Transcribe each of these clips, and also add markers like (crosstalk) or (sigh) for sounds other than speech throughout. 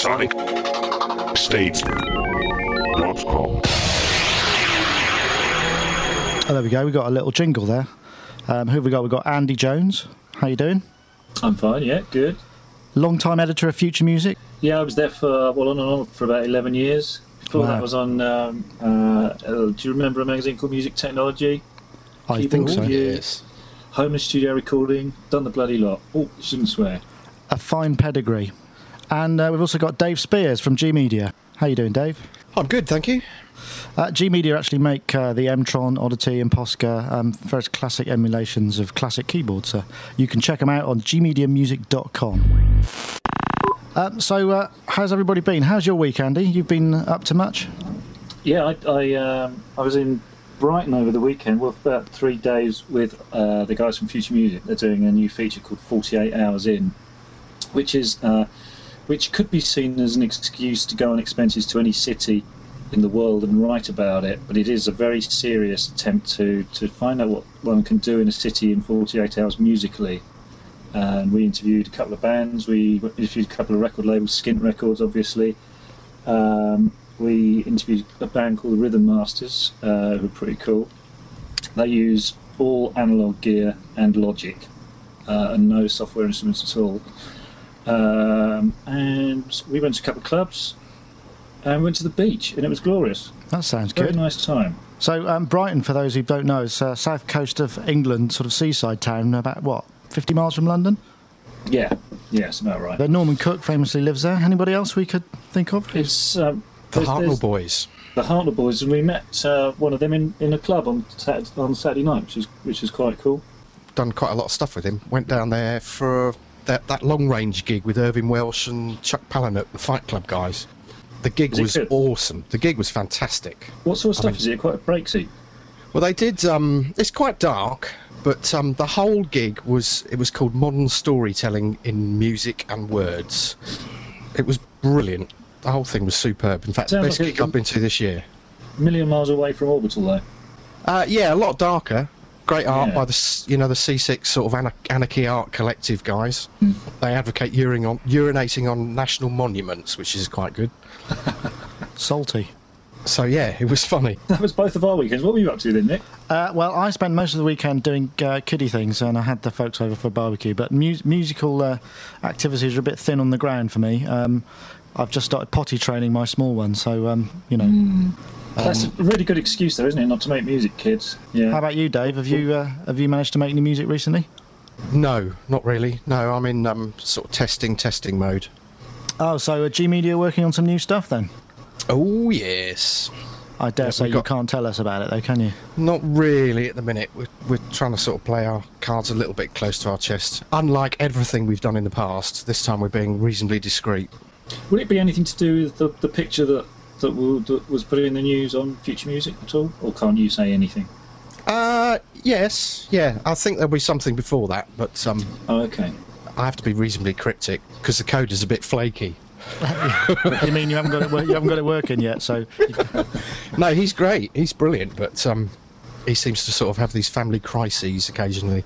SonicState.com. Oh, there we go. We got a little jingle there. Um, who have we got? We've got Andy Jones. How you doing? I'm fine, yeah, good. Long-time editor of Future Music. Yeah, I was there for, well, on and on for about 11 years. Before Wow. that was on, um, uh, uh, do you remember a magazine called Music Technology? I Keyboard, think so. yeah. Home and studio recording, done the bloody lot. Oh, shouldn't swear. A fine pedigree. And uh, we've also got Dave Spiers from G Media. How are you doing, Dave? I'm good, thank you. Uh, G Media actually make uh, the M-Tron, Oddity, and Posca, um, various classic emulations of classic keyboards. So you can check them out on gmediamusic.com. Um, so, uh, how's everybody been? How's your week, Andy? You've been up to much? Yeah, I, I, um, I was in Brighton over the weekend, well, for about three days with uh, the guys from Future Music. They're doing a new feature called 48 Hours In, which is uh, which could be seen as an excuse to go on expenses to any city in the world and write about it, but it is a very serious attempt to, to find out what one can do in a city in 48 hours musically. And we interviewed a couple of bands, we interviewed a couple of record labels, Skint Records, obviously. Um, we interviewed a band called the Rhythm Masters, uh, who are pretty cool. They use all analog gear and Logic, uh, and no software instruments at all. Um, and we went to a couple of clubs, and went to the beach, and it was glorious. That sounds Very good. nice time. So, um, Brighton, for those who don't know, is uh, south coast of England, sort of seaside town, about what, 50 miles from London? Yeah, yeah, it's about right. Uh, Norman Cook famously lives there. Anybody else we could think of? It's um, The there's- Hartnoll Boys. the Hartnoll boys, and we met uh, one of them in, in a club on Saturday, on Saturday night, which is which is quite cool. Done quite a lot of stuff with him. Went down there for that, that long range gig with Irvine Welsh and Chuck Palahniuk, the Fight Club guys. The gig Was awesome. The gig was fantastic. What sort of I stuff mean- is it? Quite a breaksy. Well, they did. Um, it's quite dark, but um, the whole gig was. It was called Modern Storytelling in Music and Words. It was brilliant. The whole thing was superb. In fact, Sounds best like gig I've been to this year. A million miles away from Orbital, though. Uh, yeah, a lot darker. Great art Yeah. by the you know the C6 sort of anarchy art collective guys. Hmm. They advocate urinating on, urinating on national monuments, which is quite good. (laughs) Salty. So yeah, it was funny. (laughs) That was both of our weekends. What were you up to then, Nick? Uh, well, I spent most of the weekend doing uh, kiddie things, and I had the folks over for a barbecue. But mu- musical uh, activities are a bit thin on the ground for me. Um, I've just started potty training my small one, so um, you know. That's a really good excuse, though, isn't it, not to make music, kids? Yeah. How about you, Dave? Have you uh, have you managed to make any music recently? No, not really. No, I'm in um, sort of testing, testing mode. Oh, so uh, G Media working on some new stuff then? Oh yes. I dare Yeah, say we've you can't tell us about it, though, can you? Not really at the minute. We're, we're trying to sort of play our cards a little bit close to our chest. Unlike everything we've done in the past, this time we're being reasonably discreet. Would it be anything to do with the, the picture that that, will, that was put in the news on Future Music at all, or can't you say anything? Uh, yes, yeah. I think there'll be something before that, but um, Oh, okay. I have to be reasonably cryptic because the code is a bit flaky. (laughs) you mean you haven't got it? wor- You haven't got it working yet? So (laughs) No, he's great. He's brilliant, but um, he seems to sort of have these family crises occasionally.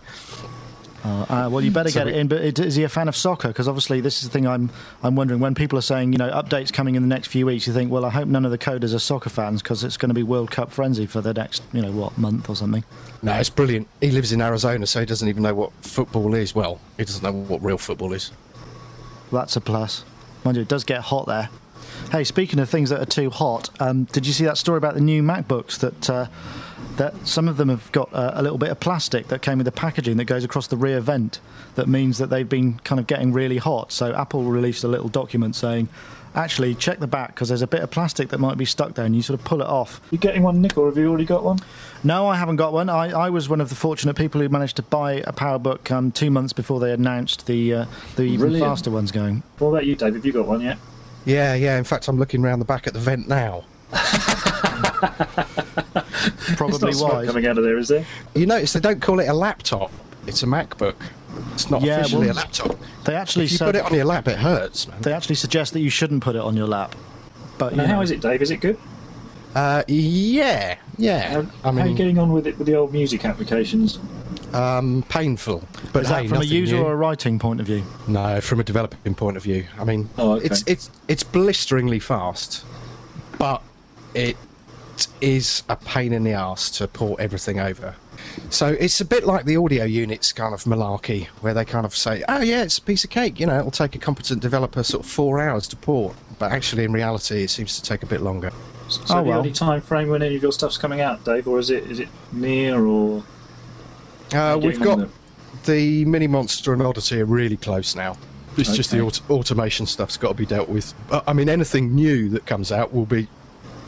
Uh, uh, well, you better So get we- it in. But is he a fan of soccer? Because obviously, this is the thing I'm I'm wondering. When people are saying, you know, updates coming in the next few weeks, you think, well, I hope none of the coders are soccer fans because it's going to be World Cup frenzy for the next, you know, what month or something. No, it's brilliant. He lives in Arizona, so he doesn't even know what football is. Well, he doesn't know what real football is. That's a plus. Mind you, it does get hot there. Hey, speaking of things that are too hot, um, did you see that story about the new MacBooks that uh, that some of them have got uh, a little bit of plastic that came with the packaging that goes across the rear vent that means that they've been kind of getting really hot. So Apple released a little document saying, actually check the back because there's a bit of plastic that might be stuck there and you sort of pull it off. You getting one, Nick, or have you already got one? No, I haven't got one. I, I was one of the fortunate people who managed to buy a PowerBook um, two months before they announced the uh, the even Brilliant. faster ones going. What about you, Dave? Have you got one yet? Yeah, yeah. In fact, I'm looking round the back at the vent now. (laughs) (laughs) Probably It's not smoke coming out of there, is there? You notice they don't call it a laptop. It's a MacBook. It's not Yeah, officially well, a laptop. They actually If you said put it on your lap, it hurts, man. they actually suggest that you shouldn't put it on your lap. But Now, you know, how is it, Dave? Is it good? Uh, yeah, yeah. How, I how are you getting on with it with the old music applications? Um, painful, but Is hey, that from a user new. or a writing point of view? No, from a developing point of view. I mean, Oh, okay. it's it's it's blisteringly fast, but it is a pain in the arse to port everything over. So it's a bit like the audio units kind of malarkey, where they kind of say, "Oh yeah, it's a piece of cake. You know, it'll take a competent developer sort of four hours to port." But actually, in reality, it seems to take a bit longer. So, Oh, have you well. any time frame when any of your stuff's coming out, Dave, or is it is it near or? Uh, we've got with the Minimonsta and Oddity are really close now. It's just the Okay. aut- automation stuff's got to be dealt with. Uh, I mean, anything new that comes out will be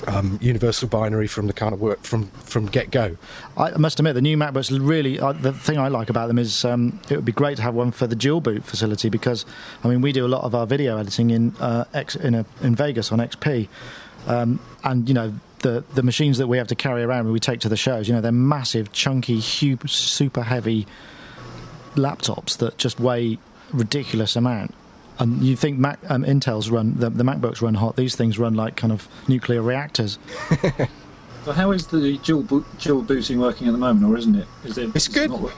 um, universal binary from the kind of work from from get go. I must admit, the new MacBooks really. Uh, the thing I like about them is um, it would be great to have one for the dual boot facility because, I mean, we do a lot of our video editing in uh, X, in, a, in Vegas on XP, um, and you know the the machines that we have to carry around when we take to the shows. You know, they're massive, chunky, huge, super heavy laptops that just weigh ridiculous amount. And you think Mac, um, Intel's run the, the MacBooks run hot? These things run like kind of nuclear reactors. (laughs) So how is the dual boot, dual booting working at the moment, or isn't it? Is it It's is it good. not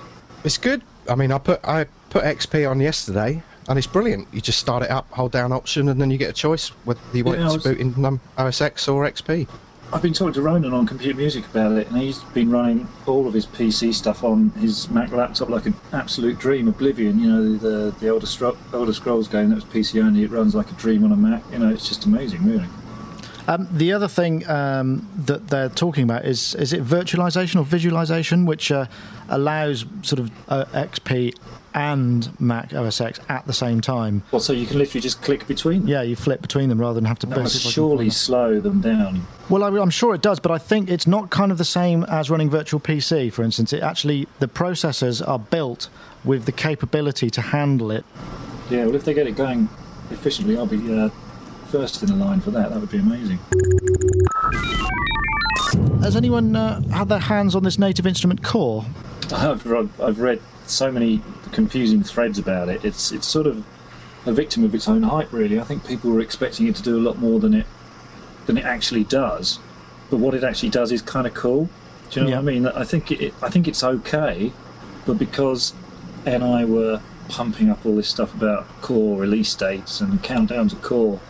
It's good. I mean, I put I put XP on yesterday, and it's brilliant. You just start it up, hold down Option, and then you get a choice whether you want Yeah, it to was- boot in um, OS X or XP. I've been talking to Ronan on Computer Music about it, and he's been running all of his PC stuff on his Mac laptop like an absolute dream. Oblivion, you know, the the Elder, Scro- Elder Scrolls game that was PC only. It runs like a dream on a Mac. You know, it's just amazing, really. Um, the other thing um, that they're talking about is is it virtualization or visualization, which uh, allows sort of uh, XP and Mac OS X at the same time. Well, so you can literally just click between them. Yeah, you flip between them rather than have to. That base must it like a surely slow them down. Well, I, I'm sure it does, but I think it's not kind of the same as running Virtual PC, for instance. It actually the processors are built with the capability to handle it. Yeah, well, if they get it going efficiently, I'll be uh, first in the line for that. That would be amazing. Has anyone uh, had their hands on this Native Instrument Kore? (laughs) I've, I've read so many confusing threads about it. It's it's sort of a victim of its own hype, really. I think people were expecting it to do a lot more than it than it actually does. But what it actually does is kind of cool. Do you know Yeah. what I mean? I think it, I think it's okay, but because NI were pumping up all this stuff about Kore release dates and countdowns to Kore,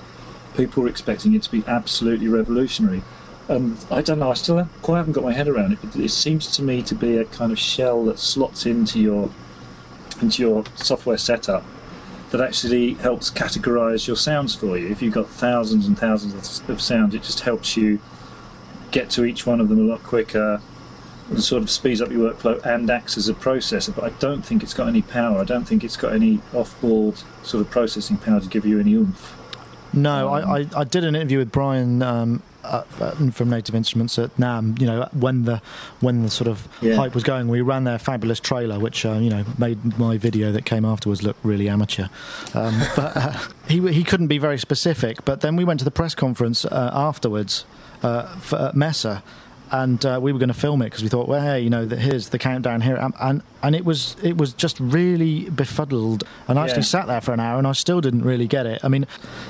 people were expecting it to be absolutely revolutionary. And I don't know, I still quite haven't got my head around it, but it seems to me to be a kind of shell that slots into your into your software setup that actually helps categorize your sounds for you. If you've got thousands and thousands of, sounds, it just helps you get to each one of them a lot quicker and sort of speeds up your workflow and acts as a processor. But I don't think it's got any power. I don't think it's got any off-board sort of processing power to give you any oomph. No, I, I, I did an interview with Brian um, uh, uh, from Native Instruments at NAMM. You know, when the when the sort of Yeah. hype was going, we ran their fabulous trailer, which uh, you know made my video that came afterwards look really amateur. Um, (laughs) but uh, he he couldn't be very specific. But then we went to the press conference uh, afterwards uh, for at Messe. And uh, we were going to film it because we thought, well, hey, you know, that here's the countdown here, and, and and it was it was just really befuddled. And I actually sat there for an hour, and I still didn't really get it. I mean,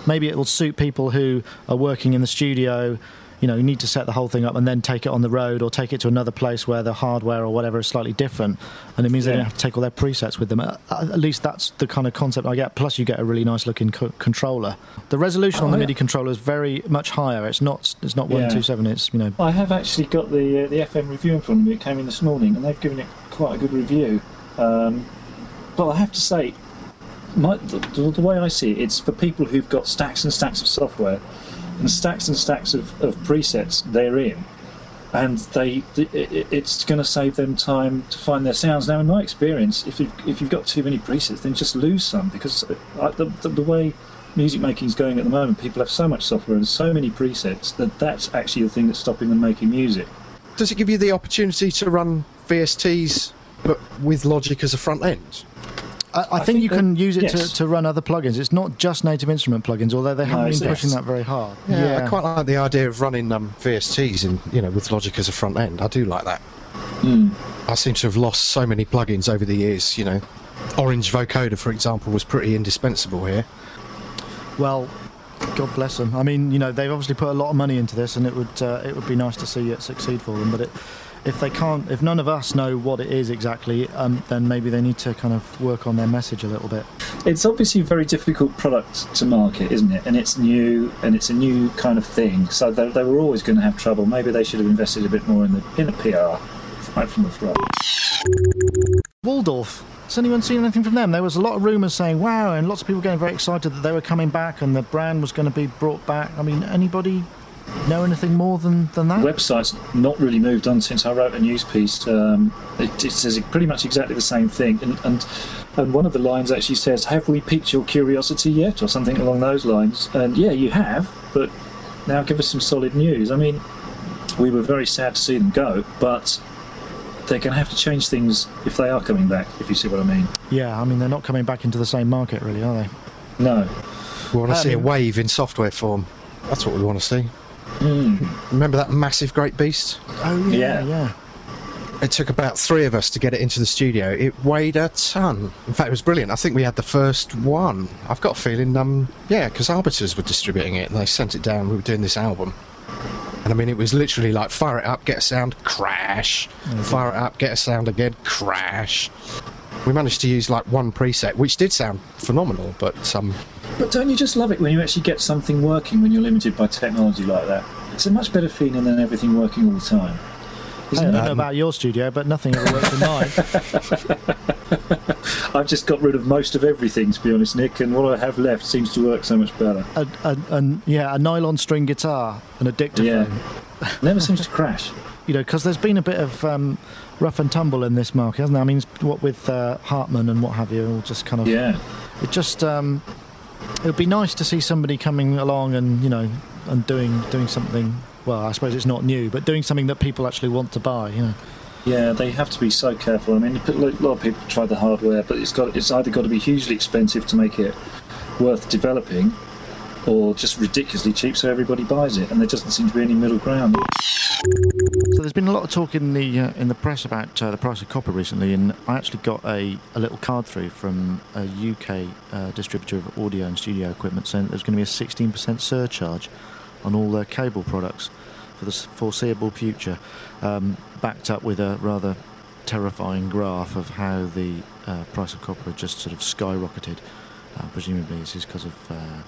maybe it will suit people who are working in the studio. You know, you need to set the whole thing up and then take it on the road or take it to another place where the hardware or whatever is slightly different, and it means they don't have to take all their presets with them. At, at least that's the kind of concept I get. Plus, you get a really nice looking co- controller. The resolution on Oh, the yeah. MIDI controller is very much higher. It's not it's not Yeah. one two seven. It's you know I have actually got the uh, the FM review in front of me. It came in this morning, and they've given it quite a good review. Um, but I have to say, my, the, the way I see it, it's for people who've got stacks and stacks of software and stacks and stacks of, of presets therein, and they it's going to save them time to find their sounds. Now, in my experience, if you've, if you've got too many presets, then just lose some because uh, the, the, the way music making is going at the moment, people have so much software and so many presets that that's actually the thing that's stopping them making music. Does it give you the opportunity to run VSTs but with Logic as a front end? I, I, think, think you that- can use it to, yes. to run other plugins. It's not just native instrument plugins, although they haven't it's- been pushing yes. that very hard. Yeah, I quite like the idea of running um, VSTs in you know with Logic as a front end. I do like that. I seem to have lost so many plugins over the years. You know, Orange Vocoder, for example, was pretty indispensable here. Well, God bless them. I mean, you know, they've obviously put a lot of money into this, and it would uh, it would be nice to see it succeed for them. But it if they can't, if none of us know what it is exactly, um, then maybe they need to kind of work on their message a little bit. It's obviously a very difficult product to market, isn't it? And it's new, and it's a new kind of thing. So they, they were always going to have trouble. Maybe they should have invested a bit more in the in the PR right from the front. Waldorf. Has anyone seen anything from them? There was a lot of rumours saying, wow, and lots of people getting very excited that they were coming back and the brand was going to be brought back. I mean, anybody know anything more than, than that? Website's not really moved on since I wrote a news piece. Um, it, it says pretty much exactly the same thing. And, and and one of the lines actually says, "Have we piqued your curiosity yet?" or something along those lines. And yeah, you have, but now give us some solid news. I mean, we were very sad to see them go, but they're going to have to change things if they are coming back. If you see what I mean. Yeah, I mean they're not coming back into the same market, really, are they? No. We want to I see a wave in software form. That's what we want to see. Mm. Remember that massive great beast? Oh yeah, Yeah. yeah. It took about three of us to get it into the studio. It weighed a ton. In fact, it was brilliant. I think we had the first one. I've got a feeling, um, yeah, because Arbiters were distributing it and they sent it down. We were doing this album. And I mean, it was literally like fire it up, get a sound, crash. Fire it up, get a sound again, crash. We managed to use like one preset, which did sound phenomenal, but um, But don't you just love it when you actually get something working when you're limited by technology like that? It's a much better feeling than everything working all the time. Isn't I don't know about your studio, but nothing ever works in mine. (laughs) I've just got rid of most of everything, to be honest, Nick, and what I have left seems to work so much better. a, a, a, yeah, a nylon string guitar, an dictaphone. Yeah. Never seems to crash. (laughs) You know, because there's been a bit of um, rough and tumble in this market, hasn't there? I mean, what with uh, Hartmann and what have you, all just kind of. Yeah. It just. Um, it would be nice to see somebody coming along and you know and doing doing something. Well, I suppose it's not new, but doing something that people actually want to buy. You know. Yeah, they have to be so careful. I mean, a lot of people try the hardware, but it's got it's either got to be hugely expensive to make it worth developing, or just ridiculously cheap so everybody buys it, and there doesn't seem to be any middle ground. So there's been a lot of talk in the uh, in the press about uh, the price of copper recently, and I actually got a, a little card through from a UK uh, distributor of audio and studio equipment saying that there's going to be a 16% surcharge on all their cable products for the foreseeable future, um, backed up with a rather terrifying graph of how the uh, price of copper just sort of skyrocketed. Uh, presumably, this is because of uh,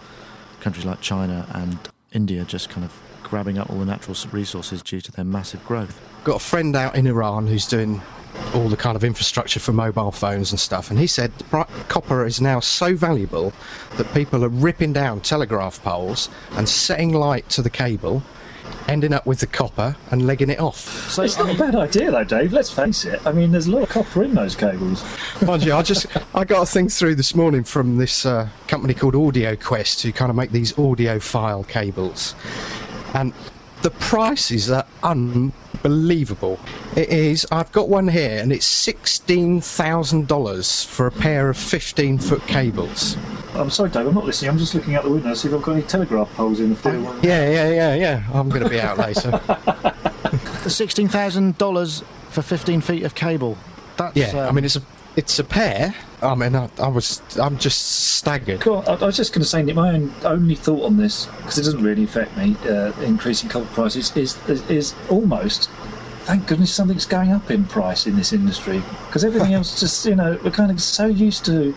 countries like China and India just kind of grabbing up all the natural resources due to their massive growth. got a friend out in Iran who's doing all the kind of infrastructure for mobile phones and stuff, and he said copper is now so valuable that people are ripping down telegraph poles and setting light to the cable, ending up with the copper and legging it off. So, It's I not a bad idea, though, Dave. Let's face it. I mean, there's a lot of copper in those cables. (laughs) Mind you, I just I got a thing through this morning from this uh, company called AudioQuest who kind of make these audiophile cables, and the prices are unbelievable. It is. I've got one here, and it's sixteen thousand dollars for a pair of fifteen-foot cables. I'm sorry, Dave. I'm not listening. I'm just looking out the window to see if I've got any telegraph poles in the field. Yeah, yeah, yeah, yeah. I'm going to be out later. (laughs) the sixteen thousand dollars for fifteen feet of cable. That's Yeah, I um, mean it's a it's a pair. I mean, I, I was I'm just staggered. Cool. I, I was just going to say, Nick, my own, only thought on this, because it doesn't really affect me, uh, increasing copper prices, is, is is almost. Thank goodness something's going up in price in this industry, because everything (laughs) else just, you know, we're kind of so used to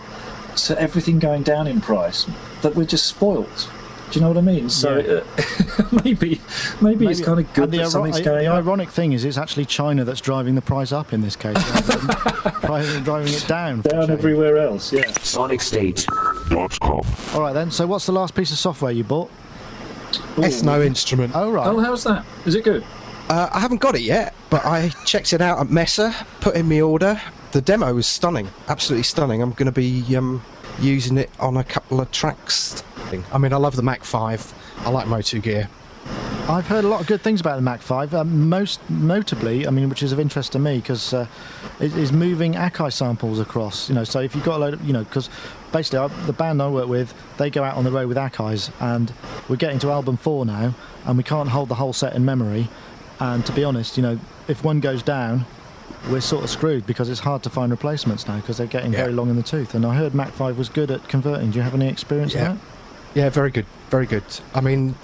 to everything going down in price that we're just spoilt. Do you know what I mean? So uh, (laughs) maybe, maybe it's kind of good and the, that iro- something's the going up. ironic thing is, it's actually China that's driving the price up in this case, rather than (laughs) driving it down. Down everywhere else, yeah. SonicState.com. All right then. So, what's the last piece of software you bought? Ethno instrument. Oh right. Oh, how's that? Is it good? Uh, I haven't got it yet, but I checked it out at Messe, put in my order. The demo was stunning, absolutely stunning. I'm going to be um, using it on a couple of tracks. I mean, I love the MachFive. I like Motu Gear. I've heard a lot of good things about the MachFive. Um, most notably, I mean, which is of interest to me, because uh, is, is moving Akai samples across. You know, so if you've got a load of, you know, because basically I, the band I work with, they go out on the road with Akai's, and we're getting to album four now, and we can't hold the whole set in memory. And to be honest, you know, if one goes down, we're sort of screwed because it's hard to find replacements now because they're getting Yeah. very long in the tooth. And I heard MachFive was good at converting. Do you have any experience Yeah. with that? Yeah, very good, very good. I mean,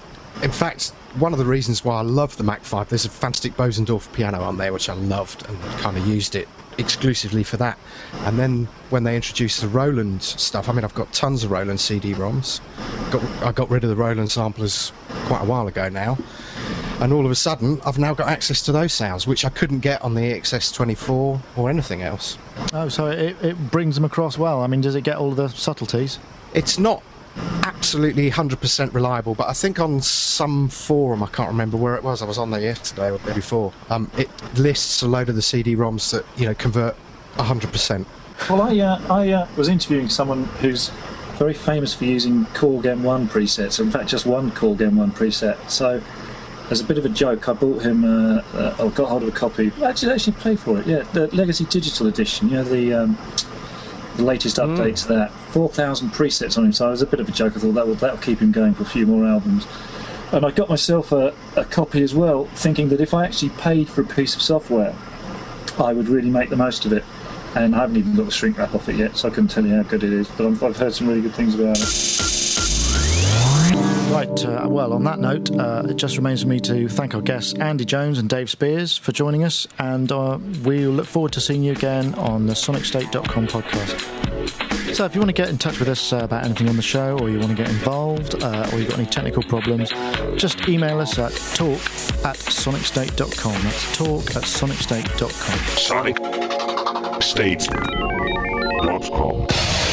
in fact, one of the reasons why I love the MachFive, there's a fantastic Bosendorf piano on there, which I loved and kind of used it exclusively for that. And then when they introduced the Roland stuff, I mean, I've got tons of Roland CD-ROMs. Got, I got rid of the Roland samplers quite a while ago now. And all of a sudden, I've now got access to those sounds, which I couldn't get on the EXS24 or anything else. Oh, so it, it brings them across well. I mean, does it get all of the subtleties? It's not absolutely 100% reliable, but I think on some forum, I can't remember where it was, I was on there yesterday or the day before, um, it lists a load of the CD-ROMs that, you know, convert 100%. Well, I, uh, I uh, was interviewing someone who's very famous for using Korg M1 presets, in fact, just one Korg M1 preset. So, as a bit of a joke, I bought him, uh, uh, I got hold of a copy, actually, actually paid for it, yeah, the Legacy Digital Edition, you know, the. Um, the latest update to that. 4,000 presets on him, so it was a bit of a joke. I thought that would that'll keep him going for a few more albums. And I got myself a, a copy as well, thinking that if I actually paid for a piece of software, I would really make the most of it. And I haven't even got the shrink wrap off it yet, so I couldn't tell you how good it is. But I've, I've heard some really good things about it. Right, uh, well, on that note, uh, it just remains for me to thank our guests, Andy Jones and Dave Spiers, for joining us, and uh, we look forward to seeing you again on the SonicState.com podcast. So, if you want to get in touch with us uh, about anything on the show, or you want to get involved, uh, or you've got any technical problems, just email us at talk at sonicstate.com. That's talk at sonicstate.com. Sonic SonicState.com.